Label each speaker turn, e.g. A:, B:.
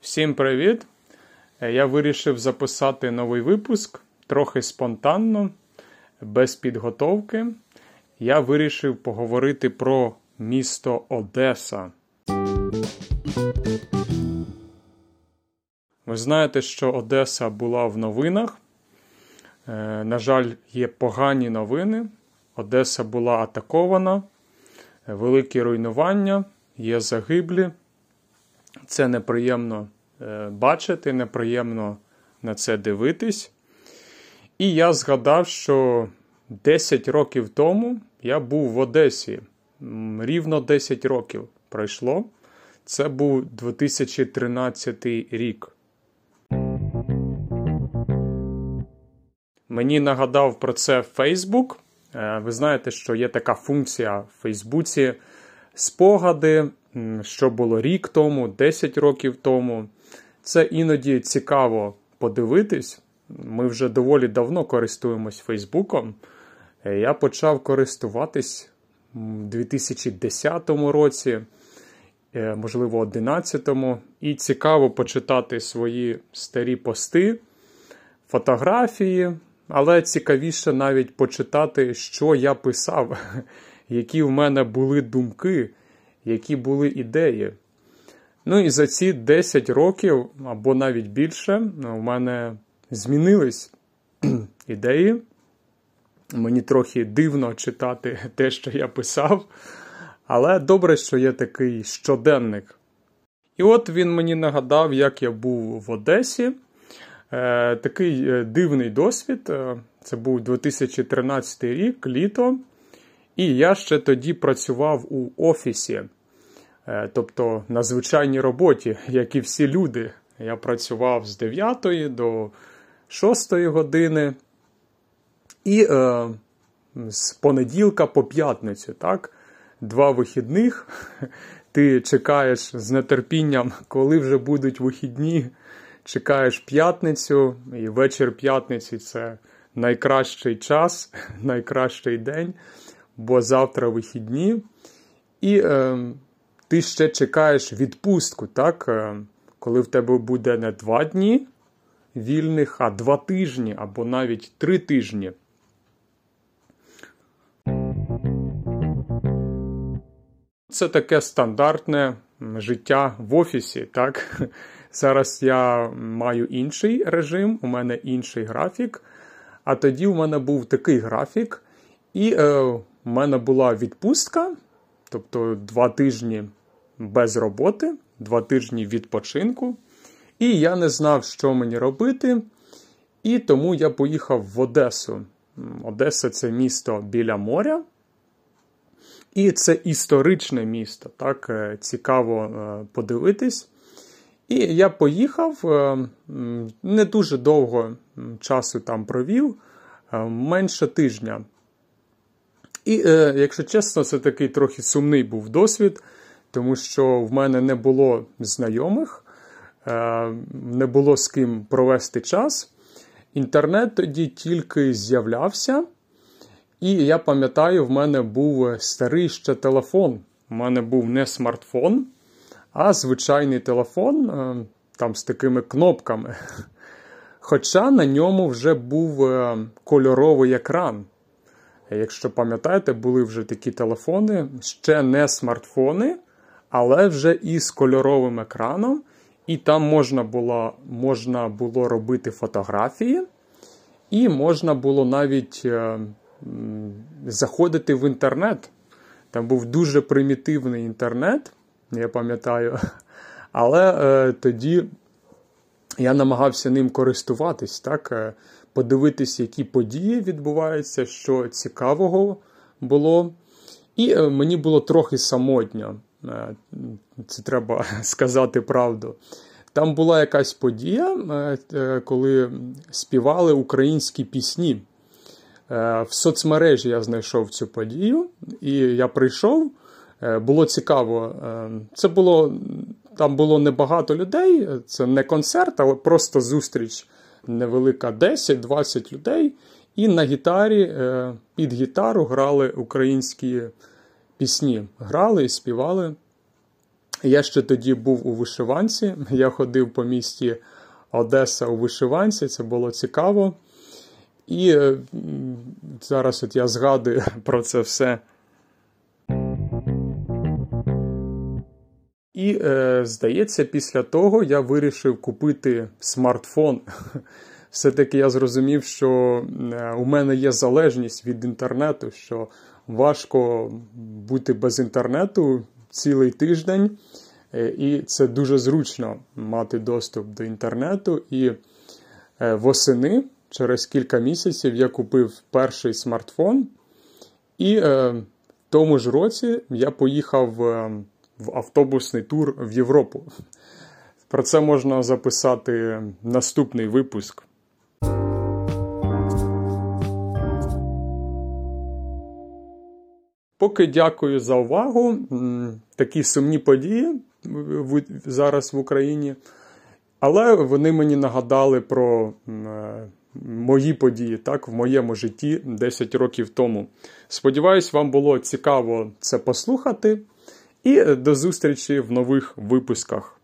A: Всім привіт! Я вирішив записати новий випуск трохи спонтанно, без підготовки. Я вирішив поговорити про місто Одеса. Ви знаєте, що Одеса була в новинах. Е, на жаль, є погані новини. Одеса була атакована, великі руйнування, є загиблі. Це неприємно е, бачити, неприємно на це дивитись. І я згадав, що 10 років тому я був в Одесі. Рівно 10 років пройшло. Це був 2013 рік. Мені нагадав про це Facebook. Е, ви знаєте, що є така функція в Фейсбуці спогади, що було рік тому, 10 років тому. Це іноді цікаво подивитись. Ми вже доволі давно користуємось Фейсбуком. Е, я почав користуватись у 2010 році, е, можливо, 2011, і цікаво почитати свої старі пости, фотографії, але цікавіше навіть почитати, що я писав, які в мене були думки, які були ідеї. Ну і за ці 10 років або навіть більше у мене змінились ідеї. Мені трохи дивно читати те, що я писав, але добре, що є такий щоденник. І от він мені нагадав, як я був в Одесі. Е, Такий е, дивний досвід. Е, це був 2013 рік, літо. І я ще тоді працював у офісі, тобто на звичайній роботі, як і всі люди. Я працював з 9 до 6 години. І е, з понеділка по п'ятницю, так? Два вихідних. Ти чекаєш з нетерпінням, коли вже будуть вихідні. Чекаєш п'ятницю, і вечір п'ятниці це найкращий час, найкращий день, бо завтра вихідні. І е, ти ще чекаєш відпустку, так? Е, коли в тебе буде не два дні вільних, а два тижні або навіть три тижні. Це таке стандартне життя в офісі. так? Зараз я маю інший режим, у мене інший графік. А тоді у мене був такий графік, і е, у мене була відпустка, тобто два тижні без роботи, два тижні відпочинку. І я не знав, що мені робити. І тому я поїхав в Одесу. Одеса це місто біля моря. І це історичне місто, так, е, цікаво е, подивитись. І я поїхав, е, не дуже довго часу там провів, менше тижня. І, якщо чесно, це такий трохи сумний був досвід, тому що в мене не було знайомих, не було з ким провести час. Інтернет тоді тільки з'являвся. І я пам'ятаю, в мене був старий ще телефон. У мене був не смартфон, а звичайний телефон е, там з такими кнопками. Хоча на ньому вже був е, кольоровий екран. Якщо пам'ятаєте, були вже такі телефони, ще не смартфони, але вже із кольоровим екраном. І там можна було можна було робити фотографії, і можна було навіть е, заходити в інтернет. Там був дуже примітивний інтернет, я пам'ятаю. Але е, тоді я намагався ним користуватись, так, е, які події відбуваються, що цікавого було. І е, мені було трохи самотньо. Е, це треба сказати правду. Там була якась подія, е, е, коли співали українські пісні. В соцмережі я знайшов цю подію, і я прийшов. Е, було цікаво. Е, це було там було небагато людей. Це не концерт, але просто зустріч невелика 10-20 людей. І на гітарі під гітару грали українські пісні грали і співали. Я ще тоді був у вишиванці. Я ходив по місті Одеса у вишиванці, це було цікаво. І е, зараз от я згадую про це все. І, е, здається, після того я вирішив купити смартфон. Все-таки я зрозумів, що е, у мене є залежність від інтернету, що важко бути без інтернету цілий тиждень. Е, і це дуже зручно мати доступ до інтернету. І е, восени, через кілька місяців, я купив перший смартфон. І в тому ж році я поїхав в автобусний тур в Європу. Про це можна записати наступний випуск. Поки дякую за увагу. Такі сумні події зараз в Україні. Але вони мені нагадали про е, мої події так, в моєму житті 10 років тому. Сподіваюсь, вам було цікаво це послухати. І до зустрічі в нових випусках.